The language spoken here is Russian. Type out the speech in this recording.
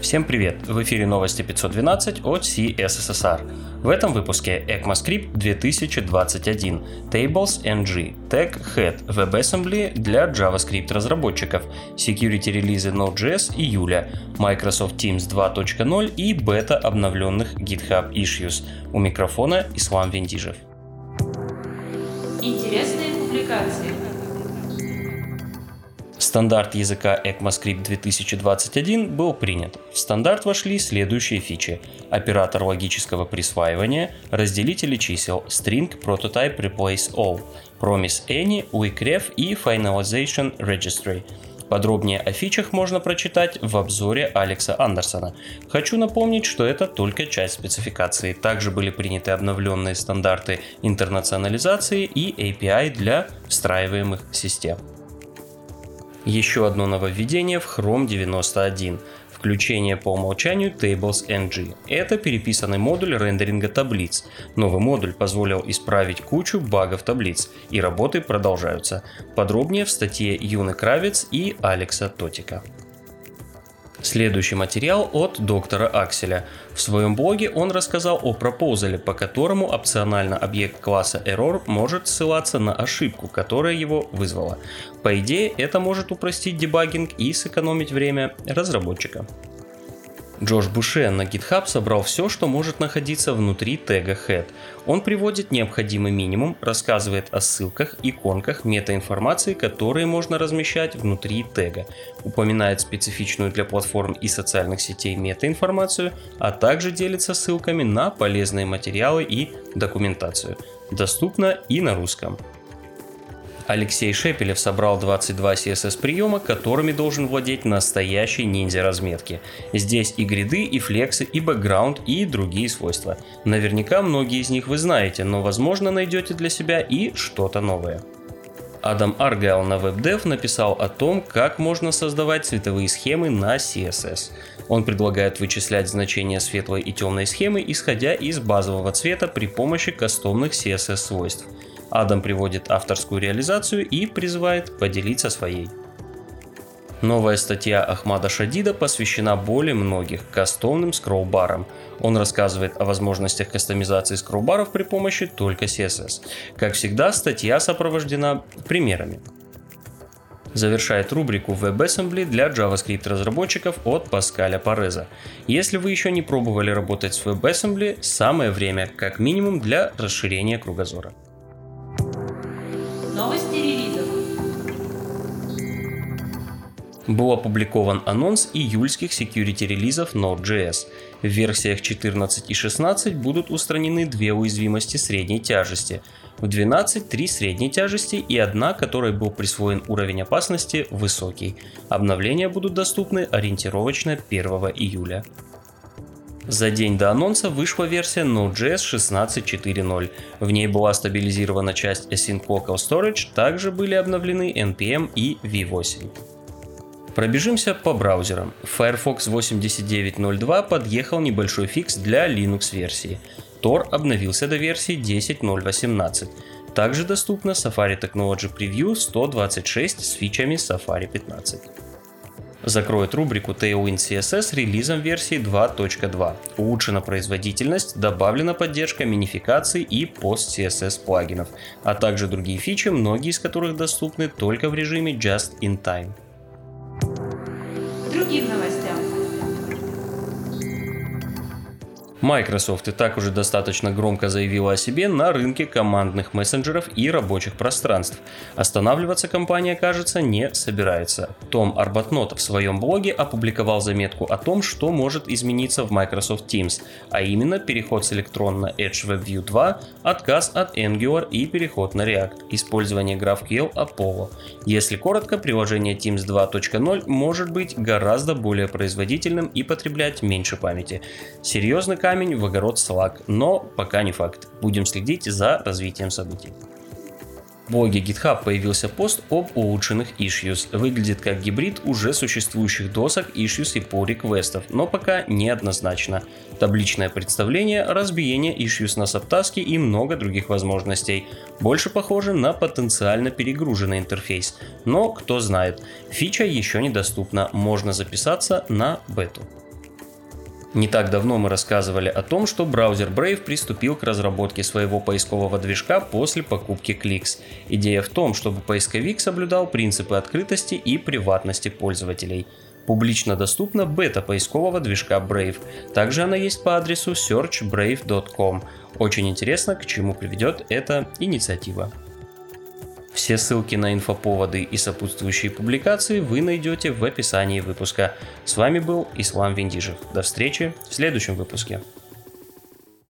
Всем привет! В эфире новости 512 от CSSR. В этом выпуске ECMAScript 2021, Tables NG, Tag Head, WebAssembly для JavaScript разработчиков, Security релизы Node.js июля, Microsoft Teams 2.0 и бета обновленных GitHub Issues. У микрофона Ислам Вендижев. Интересные публикации. Стандарт языка ECMAScript 2021 был принят. В стандарт вошли следующие фичи. Оператор логического присваивания, разделители чисел, string prototype replace all, promise any, weakref и finalization registry. Подробнее о фичах можно прочитать в обзоре Алекса Андерсона. Хочу напомнить, что это только часть спецификации. Также были приняты обновленные стандарты интернационализации и API для встраиваемых систем. Еще одно нововведение в Chrome 91 включение по умолчанию Tables NG. Это переписанный модуль рендеринга таблиц. Новый модуль позволил исправить кучу багов таблиц, и работы продолжаются. Подробнее в статье Юны Кравец и Алекса Тотика. Следующий материал от доктора Акселя. В своем блоге он рассказал о пропозале, по которому опционально объект класса error может ссылаться на ошибку, которая его вызвала. По идее, это может упростить дебагинг и сэкономить время разработчика. Джош Буше на GitHub собрал все, что может находиться внутри тега head. Он приводит необходимый минимум, рассказывает о ссылках, иконках, метаинформации, которые можно размещать внутри тега, упоминает специфичную для платформ и социальных сетей метаинформацию, а также делится ссылками на полезные материалы и документацию. Доступно и на русском. Алексей Шепелев собрал 22 CSS приема, которыми должен владеть настоящий ниндзя разметки. Здесь и гриды, и флексы, и бэкграунд, и другие свойства. Наверняка многие из них вы знаете, но возможно найдете для себя и что-то новое. Адам Аргайл на WebDev написал о том, как можно создавать цветовые схемы на CSS. Он предлагает вычислять значения светлой и темной схемы, исходя из базового цвета при помощи кастомных CSS свойств. Адам приводит авторскую реализацию и призывает поделиться своей. Новая статья Ахмада Шадида посвящена более многих кастомным скроллбарам. Он рассказывает о возможностях кастомизации скроллбаров при помощи только CSS. Как всегда, статья сопровождена примерами. Завершает рубрику WebAssembly для JavaScript разработчиков от Паскаля Пареза. Если вы еще не пробовали работать с WebAssembly, самое время, как минимум, для расширения кругозора. Был опубликован анонс июльских security релизов Node.js. В версиях 14 и 16 будут устранены две уязвимости средней тяжести. В 12 три средней тяжести и одна, которой был присвоен уровень опасности высокий. Обновления будут доступны ориентировочно 1 июля. За день до анонса вышла версия Node.js 16.4.0. В ней была стабилизирована часть Async Local Storage, также были обновлены NPM и V8. Пробежимся по браузерам. Firefox 89.02 подъехал небольшой фикс для Linux версии. Tor обновился до версии 10.0.18. Также доступна Safari Technology Preview 126 с фичами Safari 15 закроет рубрику Tailwind CSS релизом версии 2.2. Улучшена производительность, добавлена поддержка минификации и пост-CSS плагинов, а также другие фичи, многие из которых доступны только в режиме Just in Time. Другим новостям. Microsoft и так уже достаточно громко заявила о себе на рынке командных мессенджеров и рабочих пространств. Останавливаться компания, кажется, не собирается. Том Арбатнот в своем блоге опубликовал заметку о том, что может измениться в Microsoft Teams, а именно переход с электрон на Edge WebView 2, отказ от Angular и переход на React, использование GraphQL Apollo. Если коротко, приложение Teams 2.0 может быть гораздо более производительным и потреблять меньше памяти. Серьезный камень в огород салак, но пока не факт. Будем следить за развитием событий. В блоге GitHub появился пост об улучшенных issues. Выглядит как гибрид уже существующих досок, issues и pull реквестов, но пока неоднозначно. Табличное представление, разбиение issues на сабтаски и много других возможностей. Больше похоже на потенциально перегруженный интерфейс. Но кто знает, фича еще недоступна, можно записаться на бету. Не так давно мы рассказывали о том, что браузер Brave приступил к разработке своего поискового движка после покупки Clicks. Идея в том, чтобы поисковик соблюдал принципы открытости и приватности пользователей. Публично доступна бета поискового движка Brave. Также она есть по адресу searchbrave.com. Очень интересно, к чему приведет эта инициатива. Все ссылки на инфоповоды и сопутствующие публикации вы найдете в описании выпуска. С вами был Ислам Виндижев. До встречи в следующем выпуске.